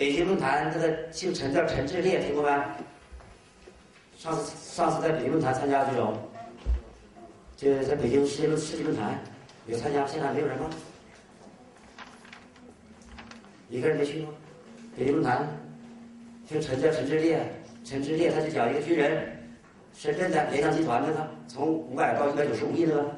北京论坛这个姓陈叫陈志烈，听过没？上次上次在北京论坛参加这种，这在北京世界世界论坛有参加，现在没有人吗？一个人没去吗？北京论坛，姓陈叫陈志烈，陈志烈他就讲一个军人，深圳的联想集团的他，从五百到一百九十五亿的吧。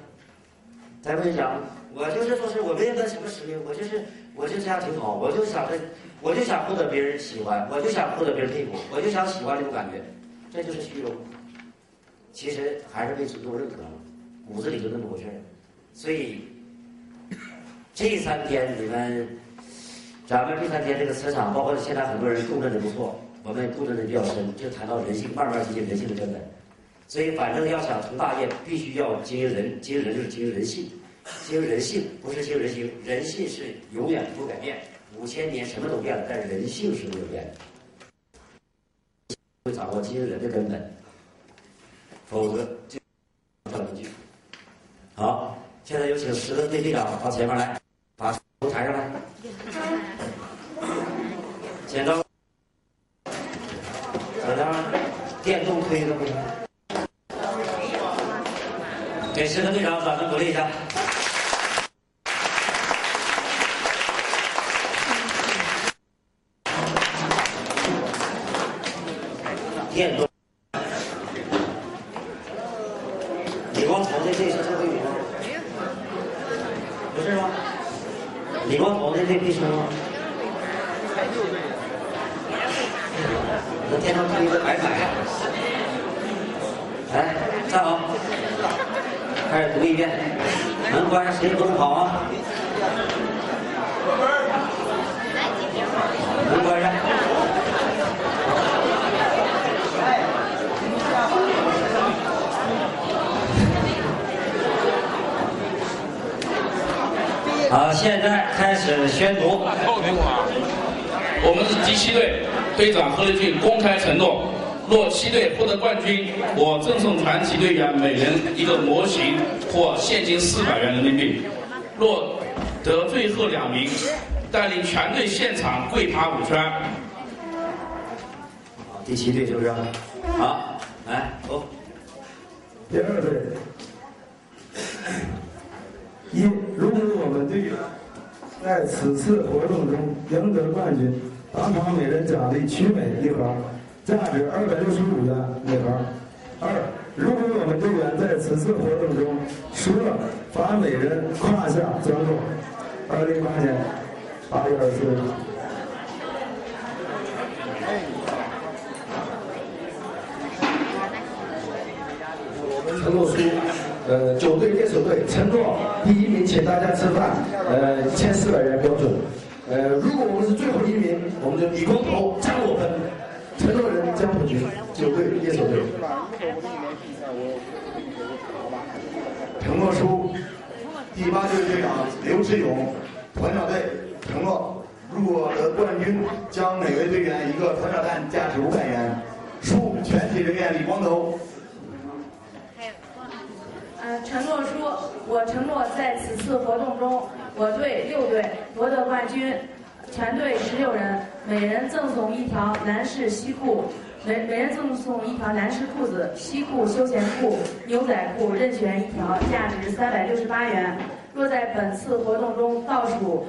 咱不讲，我就是说是我没有那什么使命，我就是我就这样挺好，我就想着，我就想获得别人喜欢，我就想获得别人佩服，我就想喜欢这种感觉，这就是虚荣。其实还是被祖宗认可了，骨子里就那么回事儿。所以这三天你们，咱们这三天这个磁场，包括现在很多人共振的不错，我们共振的比较深，就谈到人性，慢慢接近人性的根本。所以，反正要想成大业，必须要经营人，经营人就是经营人性，经营人性不是经营人性，人性是永远不改变。五千年什么都变了，但是人性是没有变的。会掌握经营人的根本，否则就不了句。好，现在有请十个队队长到前面来，把头抬上来，剪刀，剪刀，电动推的不行。给十个队长掌声鼓励一下。电动，李光头的这是最后一名吗？不是吗？李光头的这必胜吗？那电动推的白买。来，站好。开始读一遍，门关上，谁不能跑啊！门关上。好，现在开始宣读。我们是第七队队长何立俊公开承诺。若七队获得冠军，我赠送传奇队员每人一个模型或现金四百元人民币。若得最后两名，带领全队现场跪爬五圈。第七队是不是？好，来，走。第二队，一，在此次活动中赢得冠军，当场每人奖励曲美一盒。价值二百六十五元每盒。二，如果我们队员在此次活动中输了，罚每人胯下钻洞。二零一八年八月二十四日。承诺书，呃，就第一名请大家吃饭，呃，一千四百元标准。呃，如果我们是最后一名，我们就李光头加我分。承诺人江浦局九队猎手队。承诺书，第八队队长刘志勇，团长队承诺，如果得冠军，将每位队员一个团长蛋，价值五百元。书，全体人员李光头。呃，承诺书，我承诺在此次活动中，我队六队夺得冠军。全队十六人，每人赠送一条男士西裤，每每人赠送一条男士裤子、西裤、休闲裤、牛仔裤，任选一条，价值三百六十八元。若在本次活动中倒数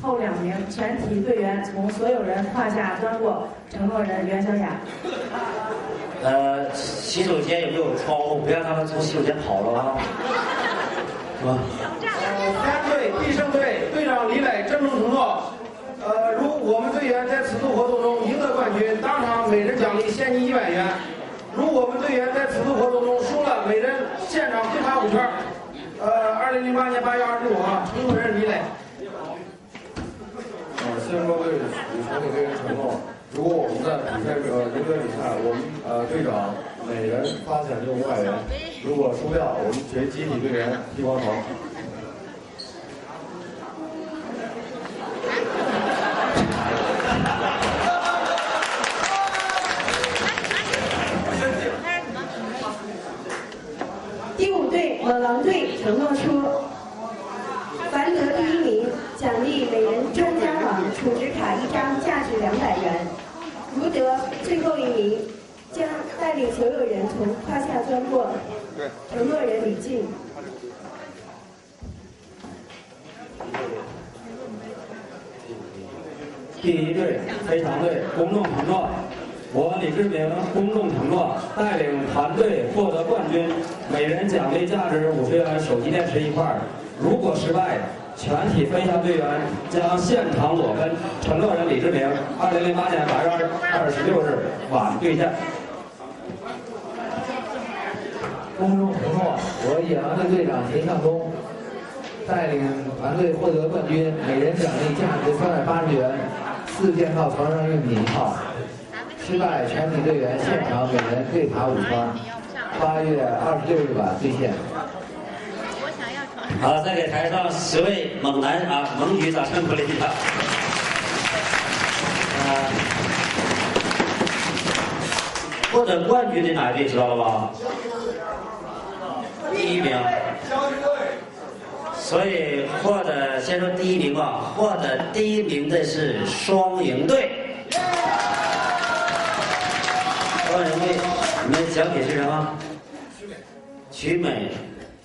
后两名，全体队员从所有人胯下钻过。承诺人袁小雅。呃，洗手间有没有窗户？别让他们从洗手间跑了啊！是吧？呃三队必胜队队长李磊郑重承诺。呃，如我们队员在此次活动中赢得冠军，当场每人奖励现金一百元；如我们队员在此次活动中输了，每人现场跪爬五圈。呃，二零零八年八月二十五号，承诺人李磊。呃，宣布对与全体队员承诺，如果我们在比赛呃赢得比赛，我们呃队长每人发奖金五百元；如果输掉，我们全集体队员剃光头。猛狼队承诺出，凡得第一名，奖励每人专家网储值卡一张，价值两百元。如得最后一名，将带领所有人从胯下钻过。承诺人李静。第一队非常队公众承诺，我李志明公众承诺带领团队获得冠军，每人奖励价值五十元手机电池一块。如果失败，全体分项队员将现场裸奔。承诺人李志明，二零零八年八月二二十六日晚兑现。公众承诺，我野狼队队长秦向东带领团队获得冠军，每人奖励价值三百八十元。四件套床上用品一套，失败全体队员现场每人对爬五圈，八月二十六日晚兑现。好，再给台上十位猛男啊，猛女掌声鼓励一下。获得冠军的哪一队知道了吧？第一名。所以获得先说第一名吧，获得第一名的是双赢队。双赢队，你们奖品是什么？曲美曲美，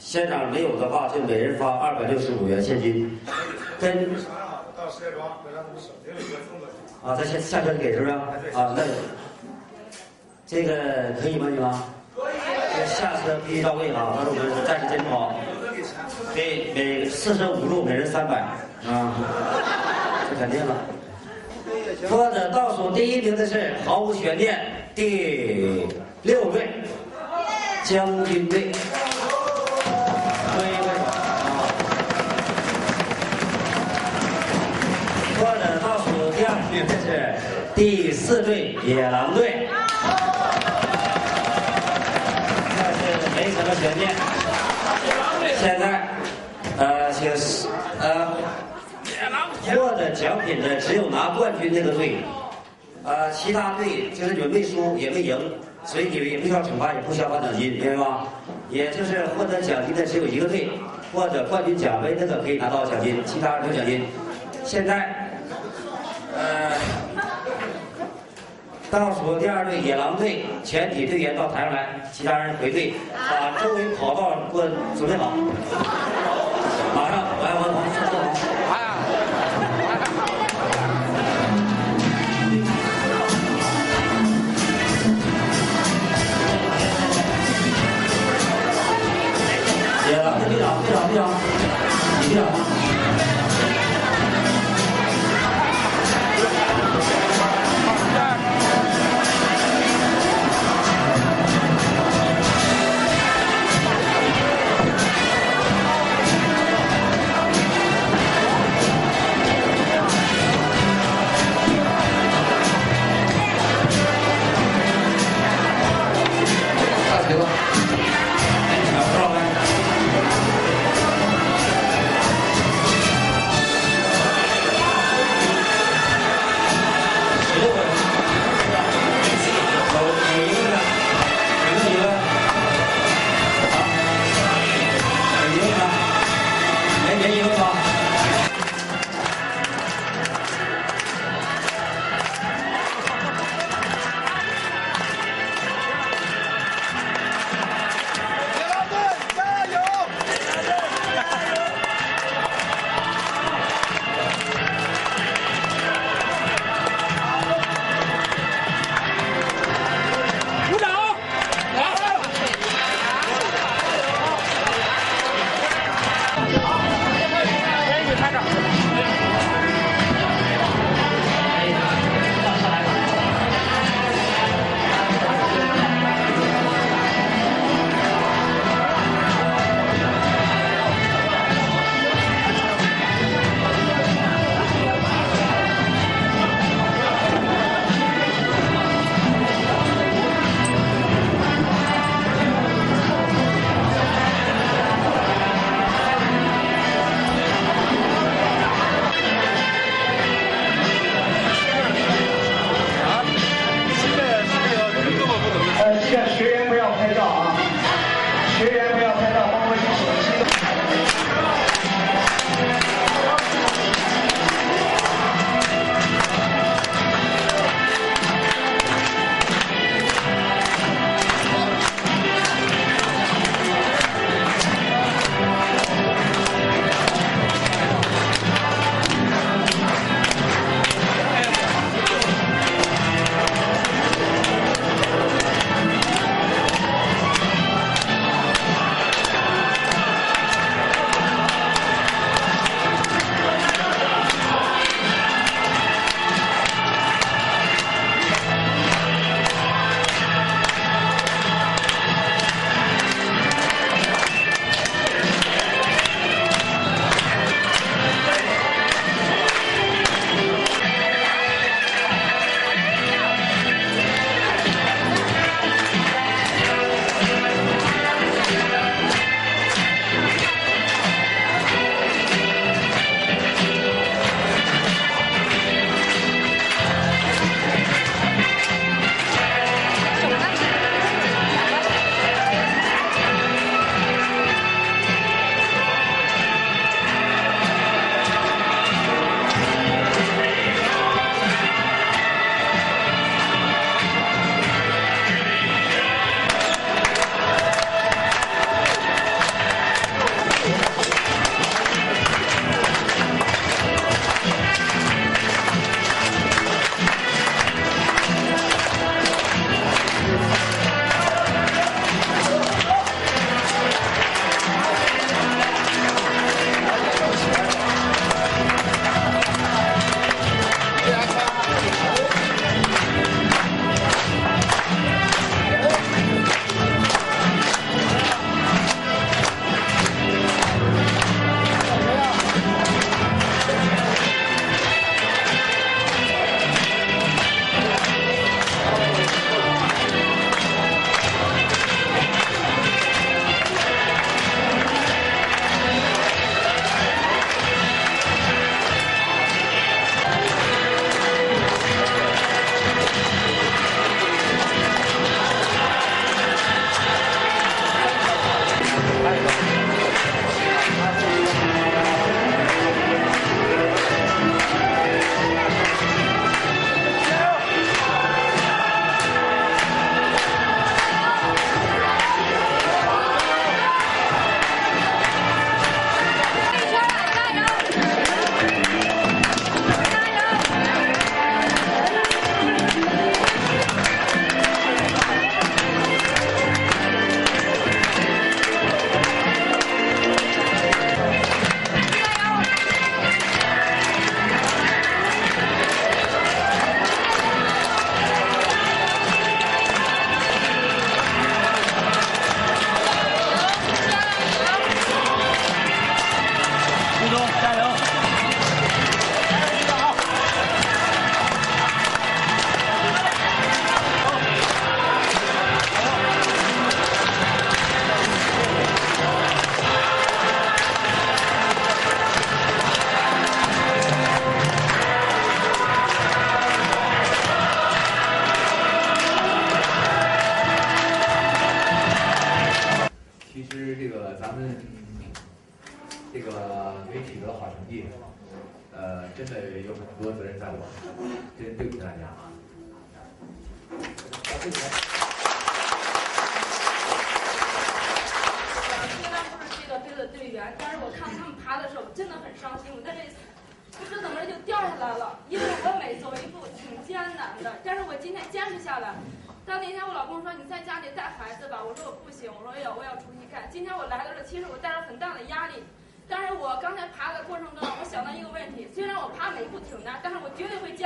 现场没有的话，就每人发二百六十五元现金。跟到石家庄，一个。啊，他下下车给是不是？啊，那这个可以吗？你们？可以。下车必须到位啊！那我们暂时监督好。给每四舍五入每人三百啊，这肯定了。或者倒数第一名的是毫无悬念第六队将军队。这是第四队野狼队。这是没什么悬念。现在。呃，请呃，获得奖品的只有拿冠军那个队，呃，其他队就是你们没输也没赢，所以你们也不需要惩罚，也不需要发奖金，明白吗？也就是获得奖金的只有一个队，或者冠军奖杯那个可以拿到奖金，其他没有奖金。现在，呃，倒数第二队野狼队全体队员到台上来，其他人回队，把周围跑道给我准备好。马上，来，王总，坐坐。哎呀！别了，队长，队长，队长，你队长。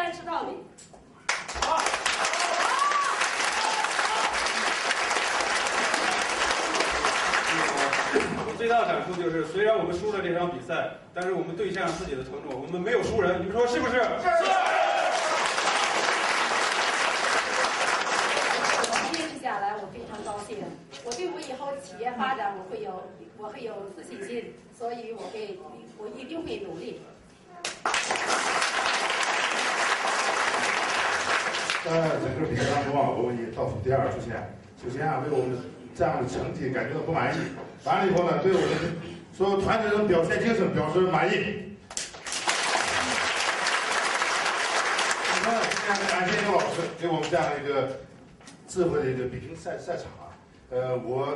坚持到底。好。我最大的感触就是，虽然我们输了这场比赛，但是我们兑现了自己的承诺，我们没有输人。你们说是不是？是。坚持下来，我非常高兴。我对我以后企业发展，我会有我会有自信心，所以我会我一定会努力。在整个比赛当中啊，我们以倒数第二出现。首先啊，对我们这样的成绩感觉到不满意。完了以后呢，对我们所有团队的表现精神表示满意。那今天感谢刘老师给我们这样的一个智慧的一个比拼赛赛场啊。呃，我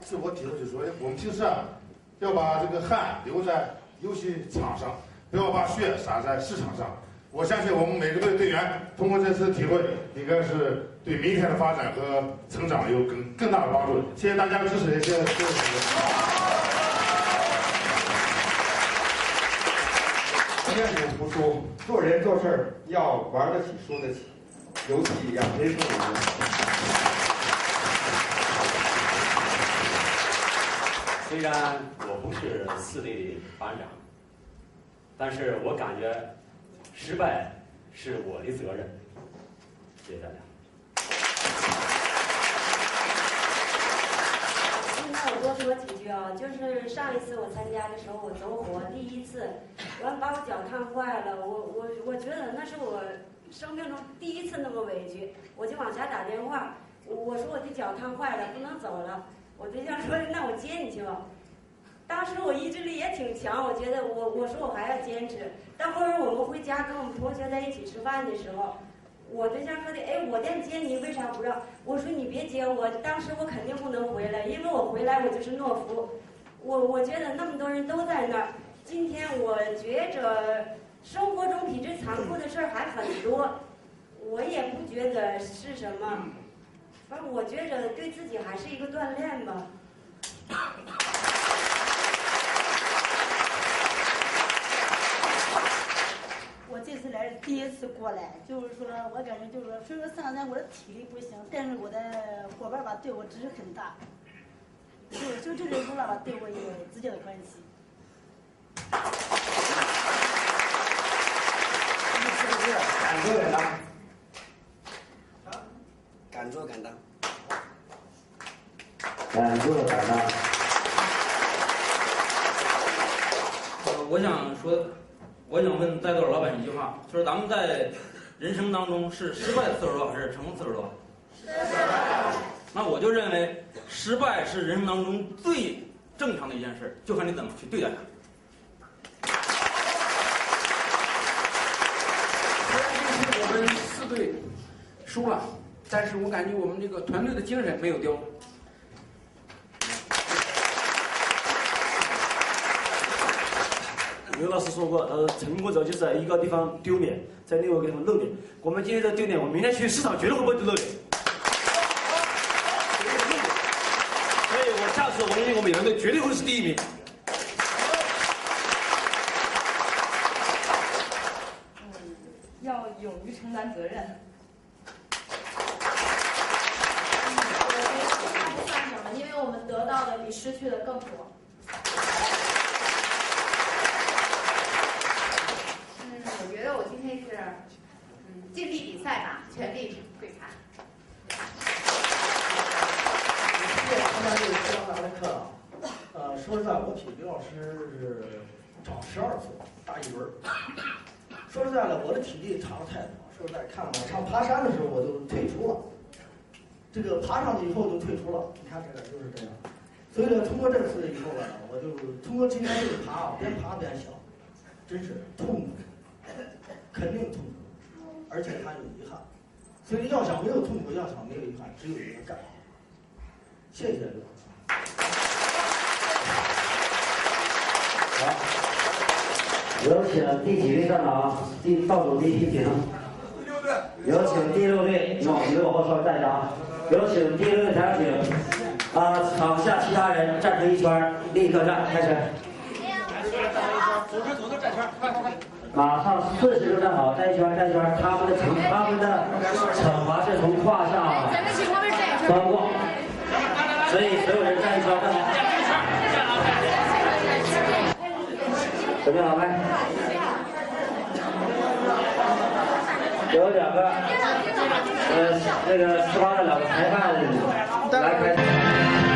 自我体会就是说，我们平时啊要把这个汗留在游戏场上，不要把血洒在市场上。我相信我们每个队队员通过这次体会，应该是对明天的发展和成长有更更大的帮助。谢谢大家的支持，谢谢谢谢。愿赌服输，做人做事儿要玩得起，输得起，游戏一样，人生。虽然我不是四队的班长，但是我感觉。失败是我的责任，谢谢大家。现在我多说几句啊，就是上一次我参加的时候，我走火第一次，完把我脚烫坏了，我我我觉得那是我生命中第一次那么委屈，我就往家打电话，我说我的脚烫坏了，不能走了，我对象说那我接你去吧。当时我意志力也挺强，我觉得我我说我还要坚持。但后来我们回家跟我们同学在一起吃饭的时候，我对象说的，哎，我惦接你，为啥不让？我说你别接我，当时我肯定不能回来，因为我回来我就是懦夫。我我觉得那么多人都在那儿，今天我觉着生活中比这残酷的事儿还很多，我也不觉得是什么，反正我觉着对自己还是一个锻炼吧。这次来是第一次过来，就是说我感觉就是说，虽说上山我的体力不行，但是我的伙伴吧对我支持很大，就就这就是了吧对我有直接的关系。是不是敢做敢当？敢做敢当。敢做敢当。呃，我想说。我想问在座的老板一句话，就是咱们在人生当中是失败的次数多还是成功次数多？失败。那我就认为失败是人生当中最正常的一件事，就看你怎么去对待它。虽然这次我们四队输了，但是我感觉我们这个团队的精神没有丢。刘老师说过，他说，成功者就是在一个地方丢脸，在另外一个地方露脸。我们今天在丢脸，我明天去市场绝对会不会露脸。所以我下次我相信我们美人队绝对会是第一名。嗯，要勇于承担责任。不算什么，因为我们得到的比失去的更多。是，嗯，尽力比赛吧，全力对谈。谢谢参加这个非常难的课啊。呃，说实在，我比刘老师是长十二岁，大一轮。说实在的，我的体力差的太多。说实在，看我上爬山的时候，我就退出了。这个爬上去以后就退出了。你看这个就是这样。所以呢，通过这次以后呢，我就通过今天这个爬，边爬边想，真是痛苦。肯定痛苦，而且他有遗憾。所以要想没有痛苦，要想没有遗憾，只有一个干。谢谢刘老好，有请第几队上场？第倒数第一名。有请第六队，往离我后稍微站一下啊。有请第六队台上请，啊，场下其他人站成一圈，立刻站，开始。组织组织站圈，快快快！马上顺时针站好，站一圈，站一圈。他们的惩，他们的惩罚是从胯下穿过，所以所有人站一圈，站好。准备好没？有两个，呃，那个十八的两个裁判来开。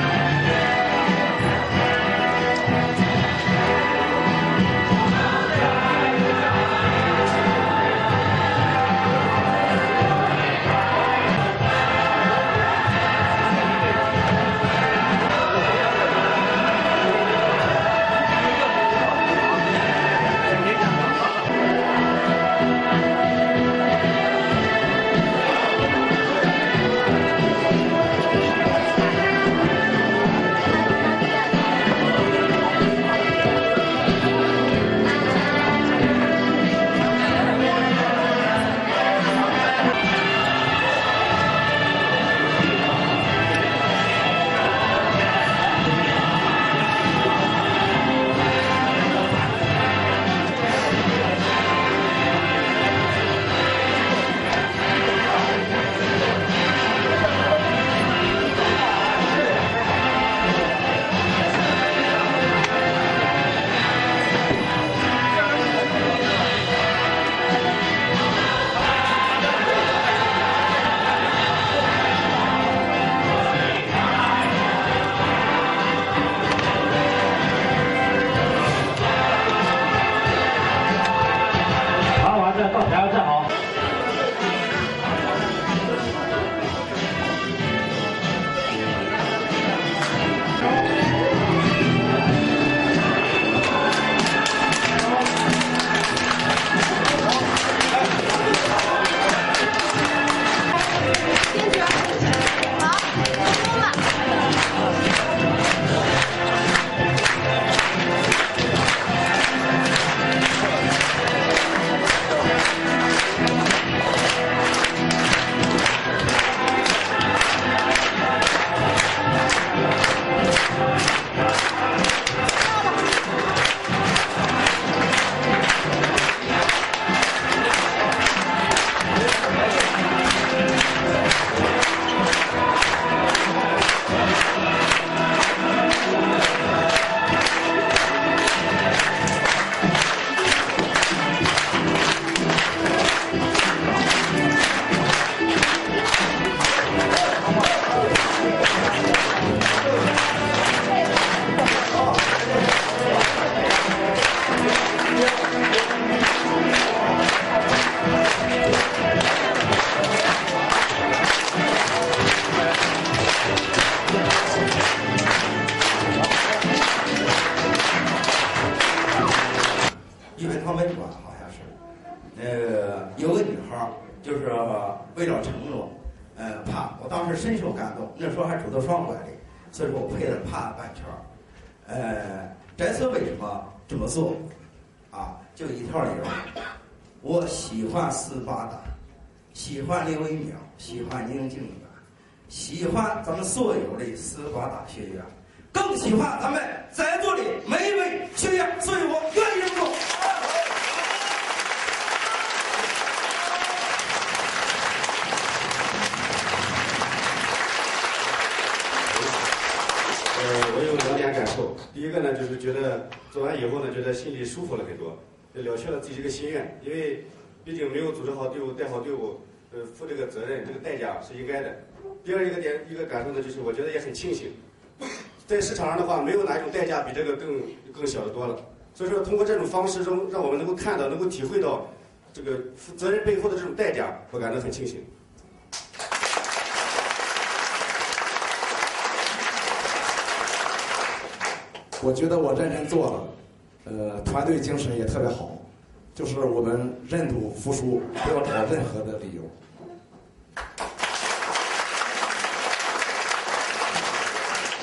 我喜欢斯巴达，喜欢刘维淼，喜欢宁静远，喜欢咱们所有的斯巴达学员，更喜欢咱们在座的每一位学员，所以我愿意这么做。呃，我有两点感受。第一个呢，就是觉得做完以后呢，觉得心里舒服了很多，也了却了自己这个心愿。因为毕竟没有组织好队伍、带好队伍，呃，负这个责任、这个代价是应该的。第二一个点，一个感受呢，就是我觉得也很庆幸，在市场上的话，没有哪一种代价比这个更更小的多了。所以说，通过这种方式中，让我们能够看到、能够体会到这个责任背后的这种代价，我感到很庆幸。我觉得我认真做了，呃，团队精神也特别好，就是我们认赌服输，不要找任何的理由。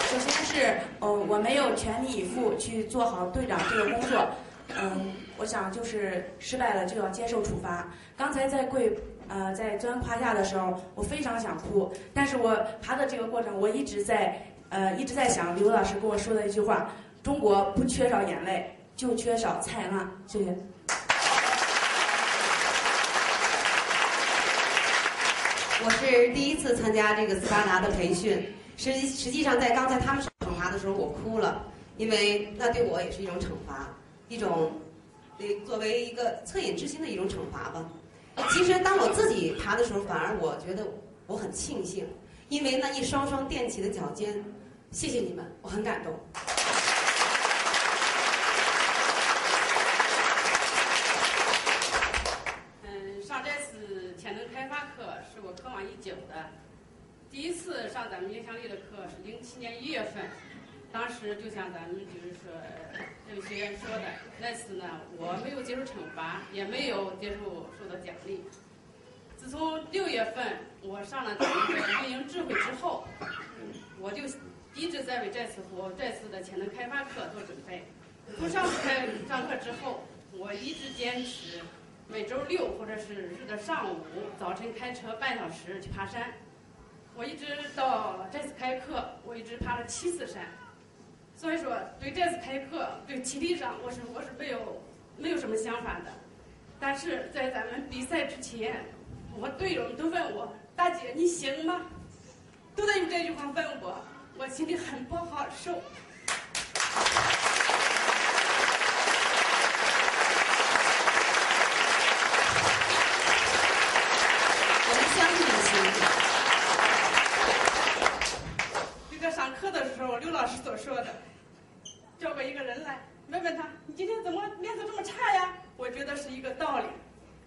首先是，呃，我没有全力以赴去做好队长这个工作，嗯，我想就是失败了就要接受处罚。刚才在跪，呃，在钻胯下的时候，我非常想哭，但是我爬的这个过程，我一直在，呃，一直在想刘老师跟我说的一句话：中国不缺少眼泪，就缺少灿烂。谢谢。我是第一次参加这个斯巴达的培训，实实际上在刚才他们惩罚的时候，我哭了，因为那对我也是一种惩罚，一种，呃，作为一个恻隐之心的一种惩罚吧。其实当我自己爬的时候，反而我觉得我很庆幸，因为那一双双垫起的脚尖，谢谢你们，我很感动。嗯，上这次潜能开发课是我渴望已久的。第一次上咱们影响力的课是零七年一月份，当时就像咱们就是说这位学员说的，那次呢我没有接受惩罚，也没有接受受到奖励。自从六月份我上了咱们的运营智慧之后，我就一直在为这次活这次的潜能开发课做准备。从上次开上课之后，我一直坚持每周六或者是日的上午早晨开车半小时去爬山。我一直到这次开课，我一直爬了七次山。所以说，对这次开课，对体力上我是我是没有没有什么想法的。但是在咱们比赛之前，我队友们都问我：“大姐，你行吗？”都在用这句话问我，我心里很不好受。我们相信你行。就在上课的时候，刘老师所说的，叫过一个人来，问问他：“你今天怎么面色这么差呀？”我觉得是一个道理。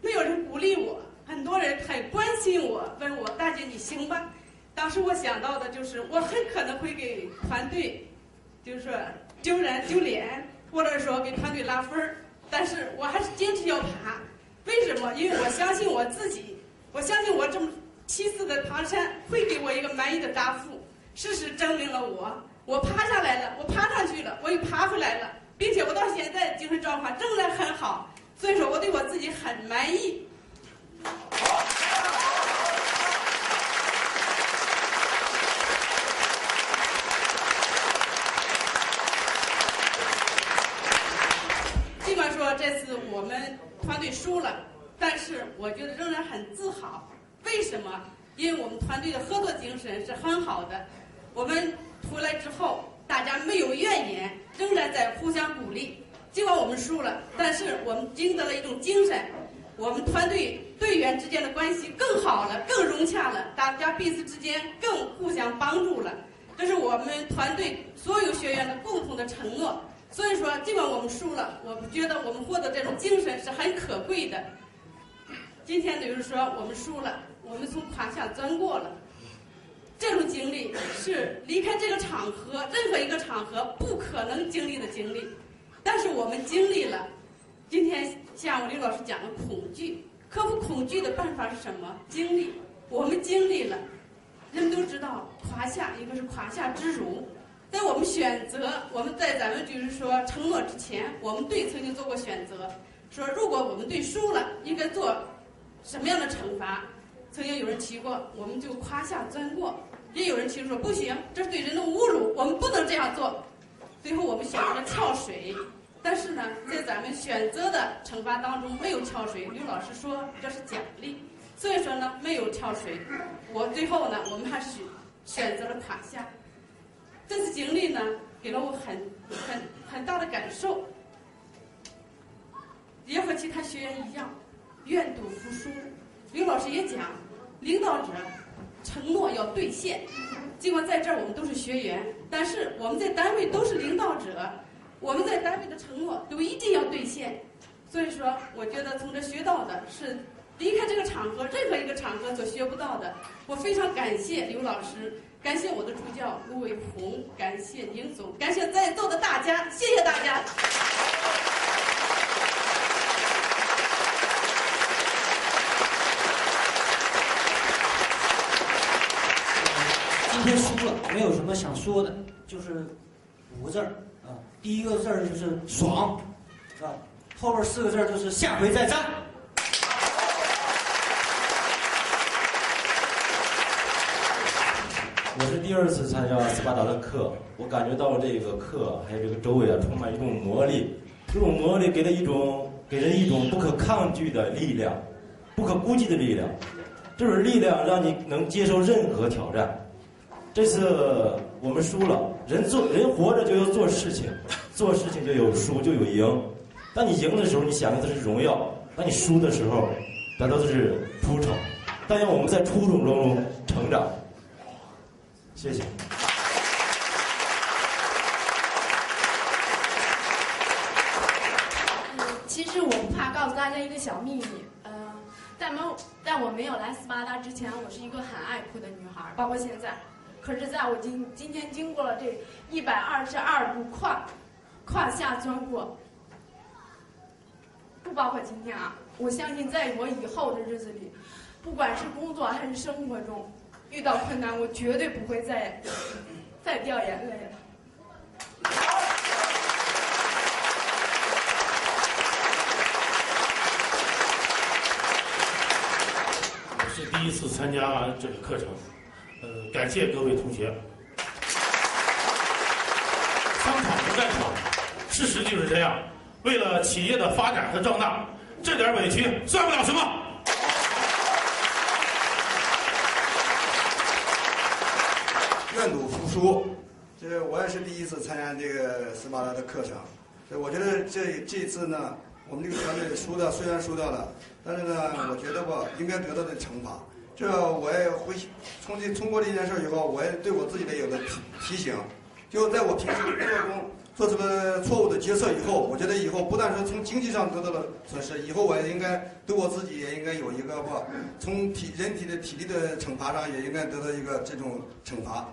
没有人鼓励我，很多人很关心我，问我：“大姐，你行吧？”当时我想到的就是，我很可能会给团队，就是说丢人丢脸，或者说给团队拉分儿。但是我还是坚持要爬。为什么？因为我相信我自己，我相信我这么七次的爬山会给我一个满意的答复。事实证明了我，我爬下来了，我爬上去了，我又爬回来了，并且我到现在精神状况仍然很好。所以说我对我自己很满意。尽管说这次我们团队输了，但是我觉得仍然很自豪。为什么？因为我们团队的合作精神是很好的。我们回来之后，大家没有怨言，仍然在互相鼓励。尽管我们输了，但是我们赢得了一种精神。我们团队队员之间的关系更好了，更融洽了，大家彼此之间更互相帮助了。这是我们团队所有学员的共同的承诺。所以说，尽管我们输了，我们觉得我们获得这种精神是很可贵的。今天比如说我们输了，我们从胯下钻过了，这种经历是离开这个场合任何一个场合不可能经历的经历。但是我们经历了，今天下午刘老师讲了恐惧，克服恐惧的办法是什么？经历，我们经历了。人们都知道胯下一个是胯下之辱，在我们选择，我们在咱们就是说承诺之前，我们队曾经做过选择，说如果我们队输了，应该做什么样的惩罚？曾经有人提过，我们就胯下钻过，也有人提出说不行，这是对人的侮辱，我们不能这样做。最后我们选择了跳水，但是呢，在咱们选择的惩罚当中没有跳水。刘老师说这是奖励，所以说呢没有跳水。我最后呢，我们还是选择了胯下。这次经历呢，给了我很很很大的感受，也和其他学员一样，愿赌服输。刘老师也讲，领导者承诺要兑现。尽管在这儿我们都是学员，但是我们在单位都是领导者，我们在单位的承诺都一定要兑现。所以说，我觉得从这学到的是离开这个场合，任何一个场合所学不到的。我非常感谢刘老师，感谢我的助教卢伟红，感谢宁总，感谢在座的大家，谢谢大家。天输了，没有什么想说的，就是五个字儿啊。第一个字儿就是爽，是吧？后边四个字儿就是下回再战。我是第二次参加斯巴达的课，我感觉到这个课还有这个周围啊，充满一种魔力。这种魔力给了一种给人一种不可抗拒的力量，不可估计的力量。这种力量让你能接受任何挑战。这次我们输了，人做人活着就要做事情，做事情就有输就有赢。当你赢的时候，你想的是荣耀；当你输的时候，得到的是出丑。但愿我们在初中中成长。谢谢。其实我不怕告诉大家一个小秘密，呃，在没有在我没有来斯巴达之前，我是一个很爱哭的女孩，包括现在。可是在我今今天经过了这一百二十二步胯胯下钻过，不包括今天啊，我相信在我以后的日子里，不管是工作还是生活中，遇到困难，我绝对不会再 再掉眼泪了。我是第一次参加这个课程，呃，感谢各位同学。商场不战场，事实就是这样。为了企业的发展和壮大，这点委屈算不了什么。愿赌服输，这我也是第一次参加这个斯巴达的课程。这我觉得这这次呢，我们这个团队输的虽然输掉了，但是呢，我觉得吧，应该得到的惩罚。这我也回从这通过这件事以后，我也对我自己的有个提提醒，就在我平时工作中做出了错误的决策以后，我觉得以后不但是从经济上得到了损失，以后我也应该对我自己也应该有一个吧，从体人体的体力的惩罚上也应该得到一个这种惩罚。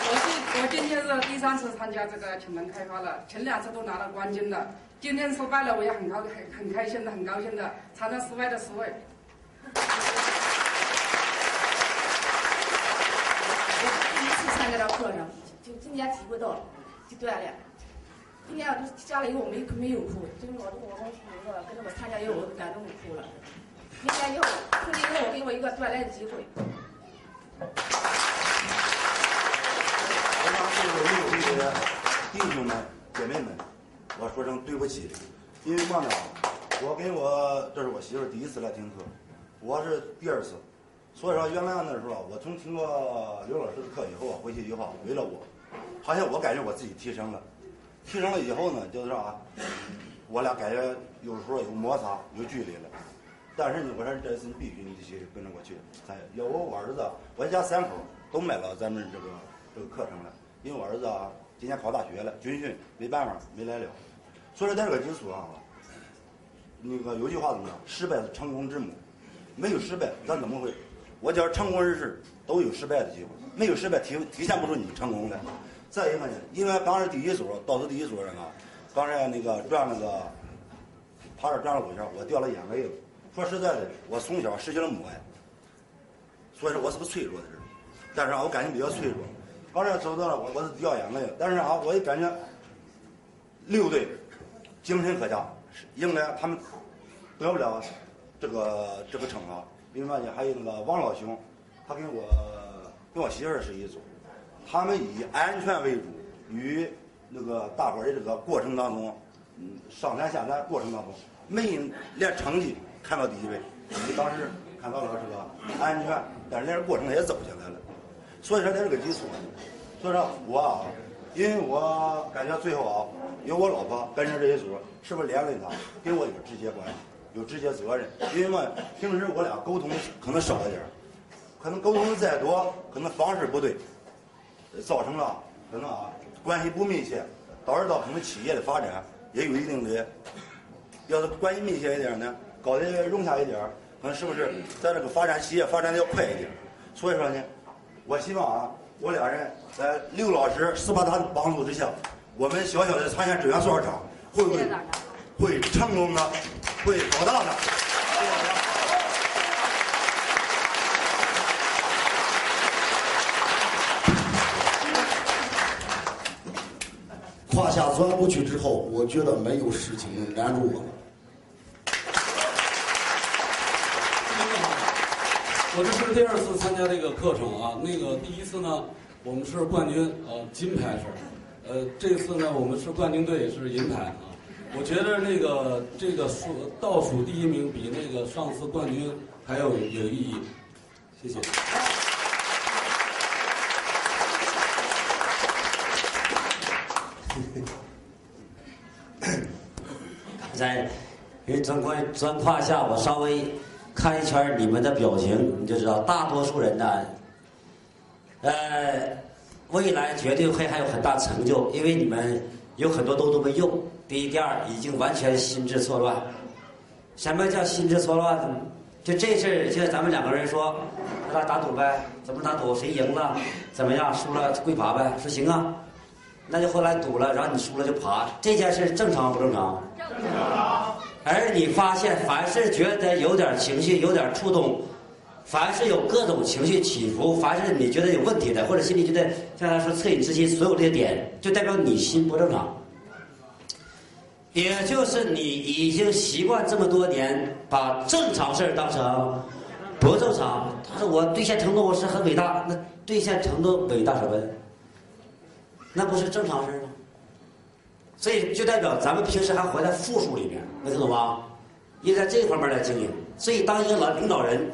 我是我今天是第三次参加这个请门开发了，前两次都拿了冠军的，今天失败了，我也很高很很开心的，很高兴的，尝尝失败的滋味。我是第一次参加到课程，就今年体会到了，就锻炼。今年我就下来以后我没没有哭，就是我我跟那个跟着我参加以后我感动哭了。明年以后，从今以后给我一个锻炼的机会。我想对没有这些弟兄们、姐妹们，我说声对不起，因为嘛呢，我跟我这是我媳妇儿第一次来听课，我是第二次，所以说原来那时候我从听过刘老师的课以后啊，回去以后啊为了我，好像我感觉我自己提升了，提升了以后呢，就是说啊，我俩感觉有时候有摩擦、有距离了。但是呢，我说这次你必须你得去跟着我去。咱要我我儿子，我一家三口都买了咱们这个这个课程了。因为我儿子啊，今年考大学了，军训没办法没来了。所以说在这个基础上，那个有句话怎么讲？失败是成功之母。没有失败，咱怎么会？我觉得成功人士都有失败的机会，没有失败体体现不出你成功来。再一个呢，因为刚是第一组，倒数第一组人啊，刚才那个转那个爬这转了五圈，我掉了眼泪了。说实在的，我从小失去了母爱，所以说我是个脆弱的人。但是啊，我感情比较脆弱。刚才走到了，我我是掉眼泪了。但是啊，我也感觉六队精神可嘉，应该他们得不了这个这个惩罚。另外呢，还有那个王老兄，他跟我跟我媳妇儿是一组，他们以安全为主，与那个大伙儿的这个过程当中，嗯，上山下山过程当中，没连成绩。看到第一位，你当时看到了这个安全，但是那个过程也走下来了。所以说在这个基础，所以说我啊，因为我感觉最后啊，有我老婆跟着这一组，是不是连累他，跟我有直接关系，有直接责任。因为嘛，平时我俩沟通可能少一点，可能沟通的再多，可能方式不对，造成了可能啊关系不密切，导致到可能企业的发展也有一定的，要是关系密切一点呢。搞得融洽一点，可能是不是在这个发展企业发展的要快一点？所以说呢，我希望啊，我俩人在刘老师、斯巴达的帮助之下，我们小小的参选志愿多少厂，会不会会成功的，会搞大的。胯下钻过去之后，我觉得没有事情能拦住我了。我这是第二次参加这个课程啊，那个第一次呢，我们是冠军，呃，金牌是，呃，这次呢，我们是冠军队是银牌啊。我觉得那个这个数倒数第一名比那个上次冠军还要有有意义，谢谢。在人砖块砖胯下，我稍微看一圈你们的表情，你就知道大多数人呢，呃，未来绝对会还有很大成就，因为你们有很多都都没用。第一、第二，已经完全心智错乱。什么叫心智错乱呢？就这事儿，现在咱们两个人说，咱俩打赌呗，怎么打赌？谁赢了怎么样？输了跪爬呗。说行啊，那就后来赌了，然后你输了就爬。这件事正常不正常？正常。而你发现，凡是觉得有点情绪、有点触动，凡是有各种情绪起伏，凡是你觉得有问题的，或者心里觉得像他说恻隐之心，所有这些点，就代表你心不正常。也就是你已经习惯这么多年把正常事当成不正常。他说我兑现承诺我是很伟大，那兑现承诺伟大什么？那不是正常事吗？所以就代表咱们平时还活在负数里面，能听懂吗？应该在这方面来经营，所以当一个老领导人、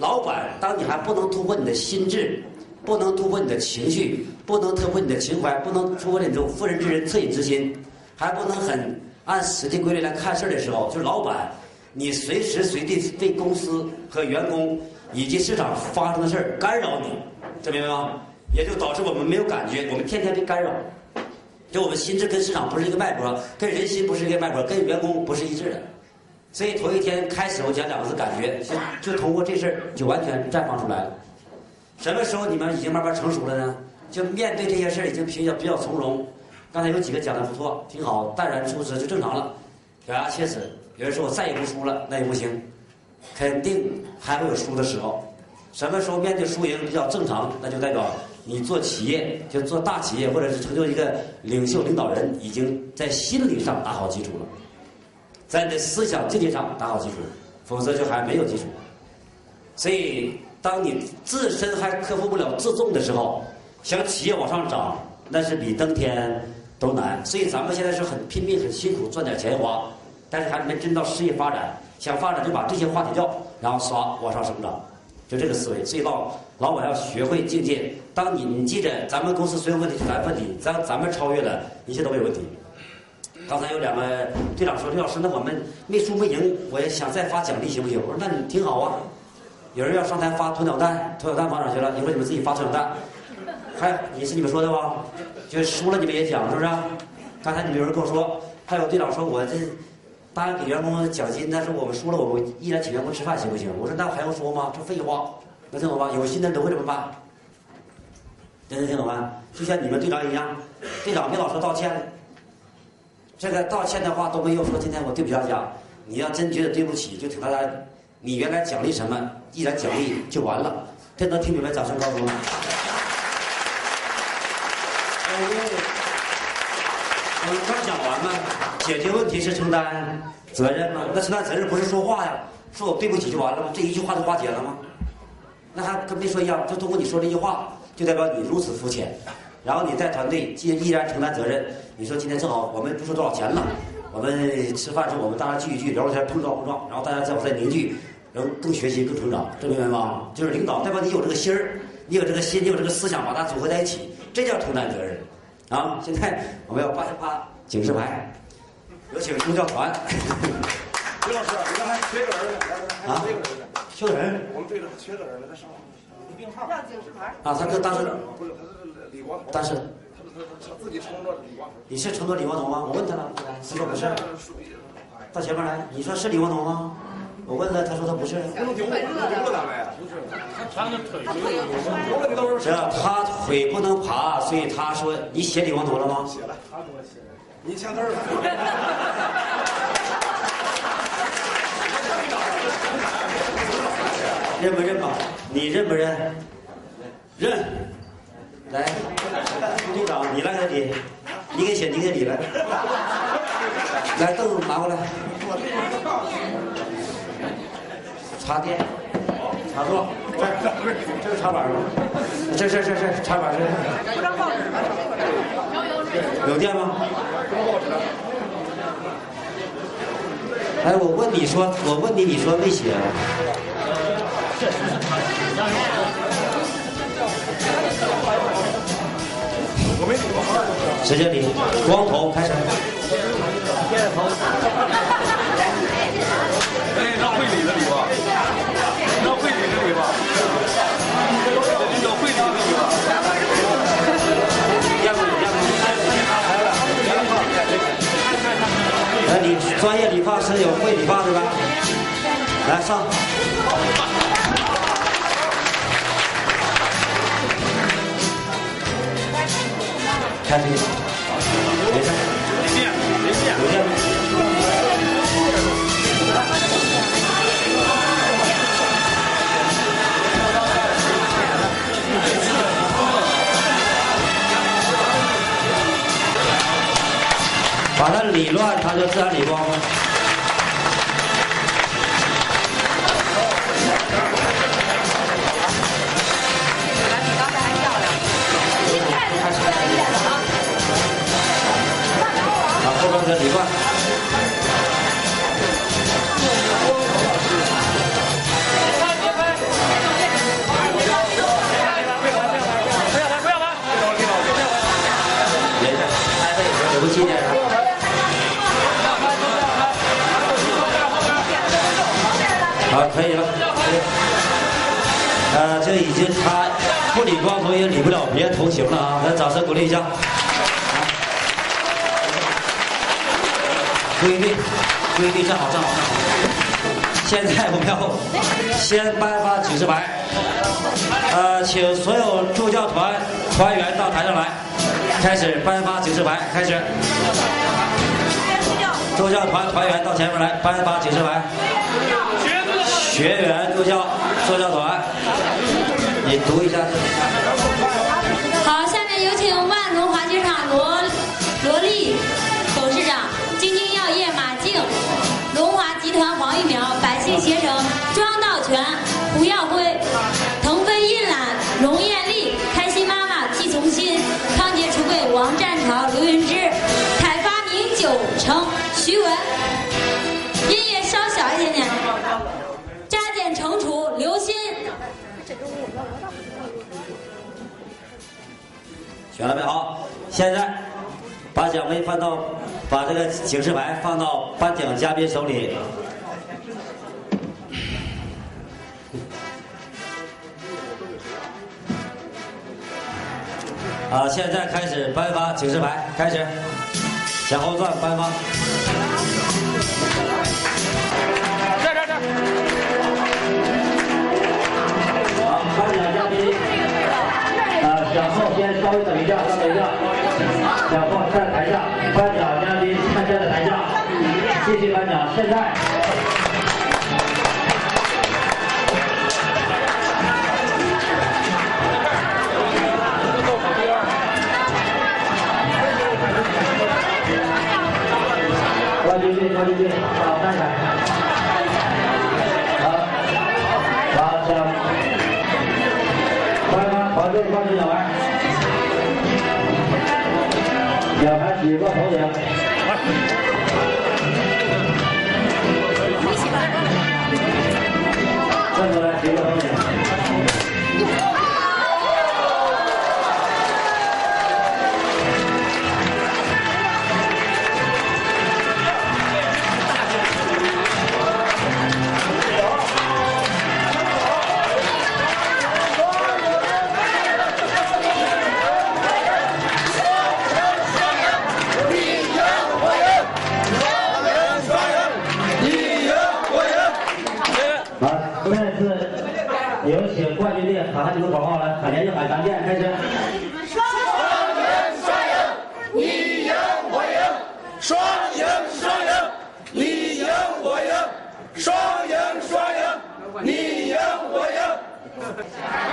老板，当你还不能突破你的心智，不能突破你的情绪，不能突破你的情怀，不能突破你这种妇人之仁、恻隐之心，还不能很。按实际规律来看事儿的时候，就是老板，你随时随地被公司和员工以及市场发生的事儿干扰你，这明白吗？也就导致我们没有感觉，我们天天被干扰，因为我们心智跟市场不是一个脉搏，跟人心不是一个脉搏，跟员工不是一致的。所以头一天开始我讲两个字感觉，就就通过这事儿就完全绽放出来了。什么时候你们已经慢慢成熟了呢？就面对这些事儿已经比较比较从容。刚才有几个讲的不错，挺好，淡然处之就正常了，咬牙切齿。有人说我再也不输了，那也不行，肯定还会有输的时候。什么时候面对输赢比较正常，那就代表你做企业，就做大企业，或者是成就一个领袖领导人，已经在心理上打好基础了，在你的思想境界上打好基础，否则就还没有基础。所以，当你自身还克服不了自重的时候，想企业往上涨，那是比登天。都难，所以咱们现在是很拼命、很辛苦赚点钱花，但是还没真到事业发展。想发展就把这些化解掉，然后刷往上生长，就这个思维。所以老老板要学会境界。当你你记着，咱们公司所有问题是咱问题，咱咱们超越了，一切都没有问题。刚才有两个队长说：“李老师，那我们没输没赢，我也想再发奖励行不行？”我说：“那你挺好啊。”有人要上台发鸵鸟蛋，鸵鸟蛋发哪去了？一会儿你们自己发鸵鸟蛋。还也是你们说的吧？就输了你们也讲是不是？刚才你们有人跟我说，还有队长说我这答应给员工奖金，但是我们输了，我们依然请员工吃饭行不行？我说那还用说吗？这废话，能听懂吗？有心的都会这么办，能听懂吗？就像你们队长一样，队长没老说道歉，这个道歉的话都没有说今天我对不起大家。你要真觉得对不起，就请大家，你原来奖励什么，依然奖励就完了。这能听明白？掌声告诉我。因为我刚讲完嘛，解决问题是承担责任吗？那承担责任不是说话呀，说我对不起就完了吗？这一句话就化解了吗？那还跟没说一样，就通过你说这句话，就代表你如此肤浅。然后你在团队既依然承担责任，你说今天正好我们不说多少钱了，我们吃饭时候我们大家聚一聚，聊聊天，碰撞碰撞，然后大家再往再凝聚，能更学习更成长，这明白吗？就是领导代表你有这个心儿，你有这个心，你有这个思想，把它组合在一起。这叫承担责任，啊！现在我们要发发警示牌，有请助教团。刘老师，你看还缺个人呢，来来，还缺个人呢。缺人？我们队里还缺个人呢，在上病号。让警示牌。啊，他跟当时不是，他是李光头。当时他他他自己承诺李光头。你是承诺李光头吗？我问他了，他说不是。到前面来，你说是李光头吗？我问了，他说他不是。不能丢，不能丢了咱们呀。不是，他他那腿丢了，你到时候。这他腿不能爬，所以他说你写李光头了吗？写了，他给我写的。你签字了。认不认吧？你认不认？认。来，队长，你来个你。你给写，你给理来。来，凳子拿过来。插电，插座，这儿这是插板吗？这这这这插板这。有电吗？哎，我问你说，我问你，你说没写。我没理过。直接理，光头开始。哎，让会理的来，你专业理发师有会理发的吧？来上。开始。把它理乱，它就自然理光了。呃，这已经他不理光头也理不了别头型了啊！来，掌声鼓励一下。规律，规律，站好，站好，站好。现在我们要先颁发警示牌，呃，请所有助教团团员到台上来，开始颁发警示牌，开始。助教团团员到前面来颁发警示牌。学员助教助教团，你读一下。好，下面有请万隆滑雪场罗罗丽董事长、金晶药业马静、龙华集团黄玉苗、百姓携程庄道全、胡耀辉、选了没好？现在把奖杯放到，把这个警示牌放到颁奖嘉宾手里。啊，现在开始颁发警示牌，开始，向后转颁发。这这这。好，颁奖嘉宾，呃，小后先稍微等一下，稍等一下。小后在台下，颁奖嘉宾参加在台下，谢谢颁奖。现在。关军队，关军队，好，站起来。好，把奖颁发团队冠军奖牌，举过头顶。冠军队喊喊你们口号来，喊连续喊三遍，开始。双赢双赢，你赢我赢，双赢双赢，你赢我赢，双赢双赢，你赢我赢。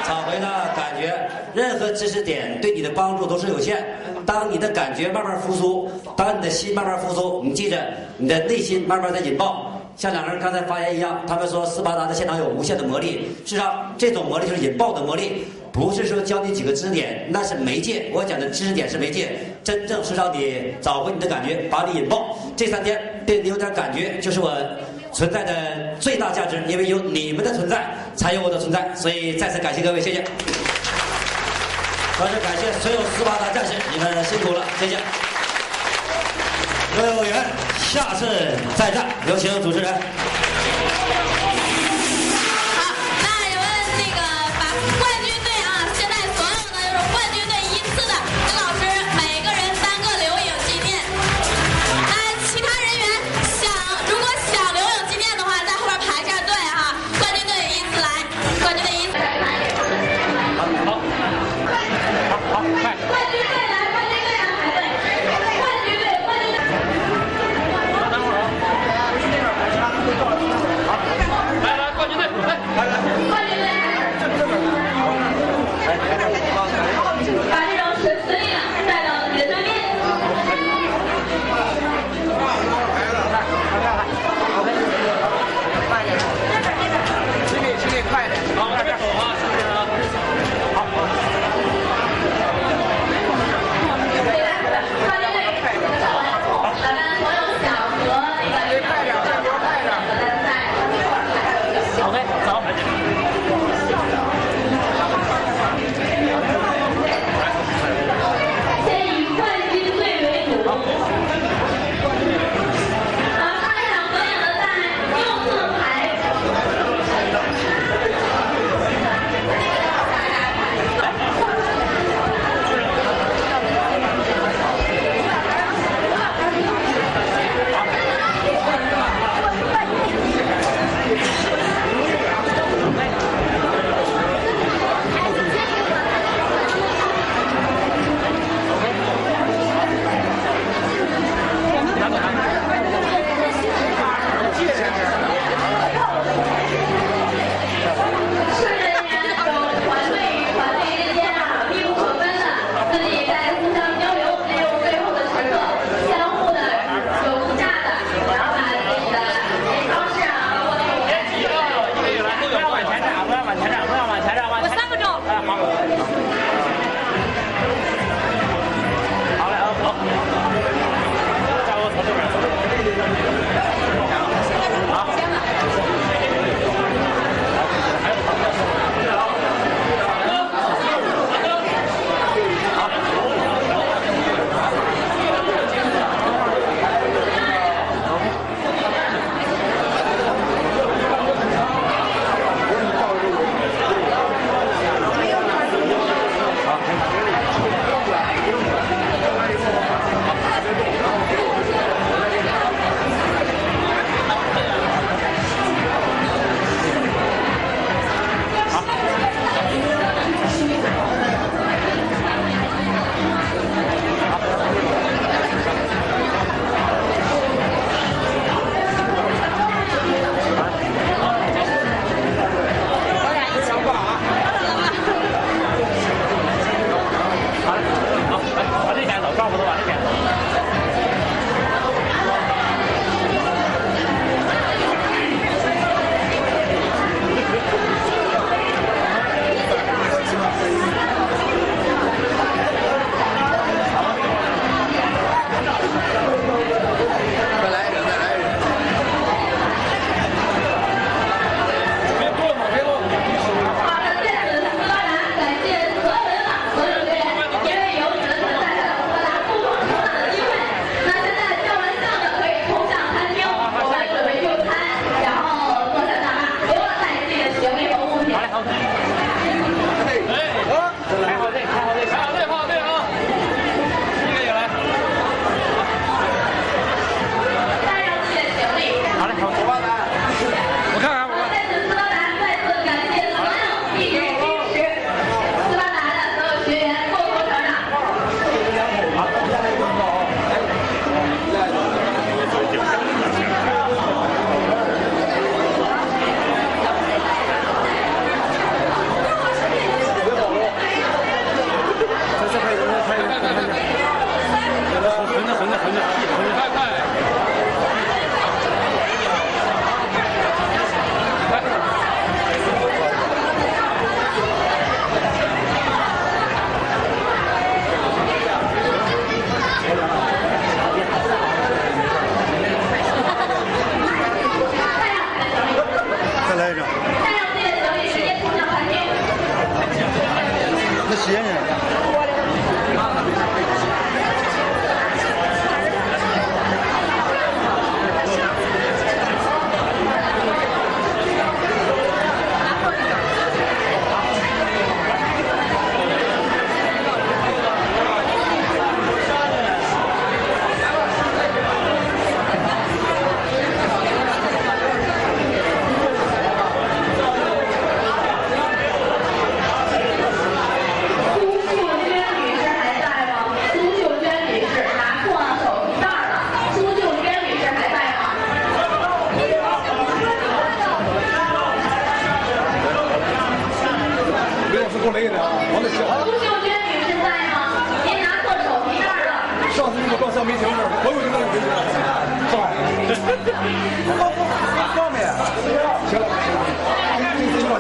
找回了感觉。任何知识点对你的帮助都是有限。当你的感觉慢慢复苏，当你的心慢慢复苏，你记着，你的内心慢慢在引爆。像两个人刚才发言一样，他们说斯巴达的现场有无限的魔力。事实上，这种魔力就是引爆的魔力，不是说教你几个知识点，那是媒介。我讲的知识点是媒介，真正是让你找回你的感觉，把你引爆。这三天对你有点感觉，就是我存在的最大价值，因为有你们的存在，才有我的存在。所以再次感谢各位，谢谢。同时感谢所有斯巴达战士，你们辛苦了，谢谢。各位委员，下次再战，有请主持人。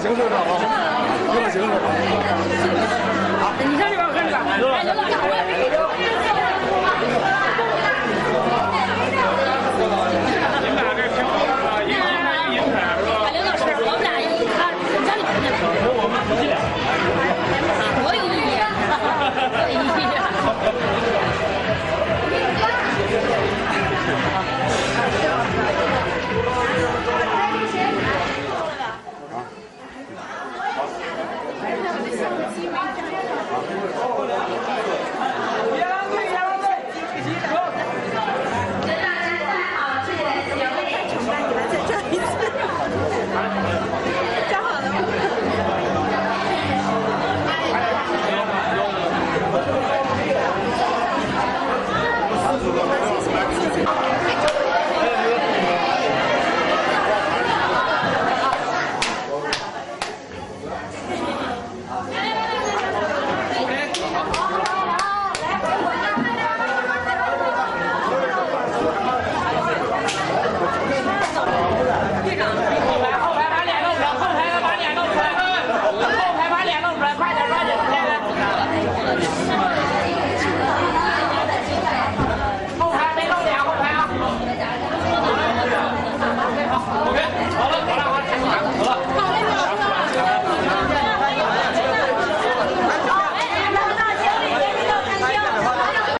行，行的，好，你上这边，我看这边。刘老师，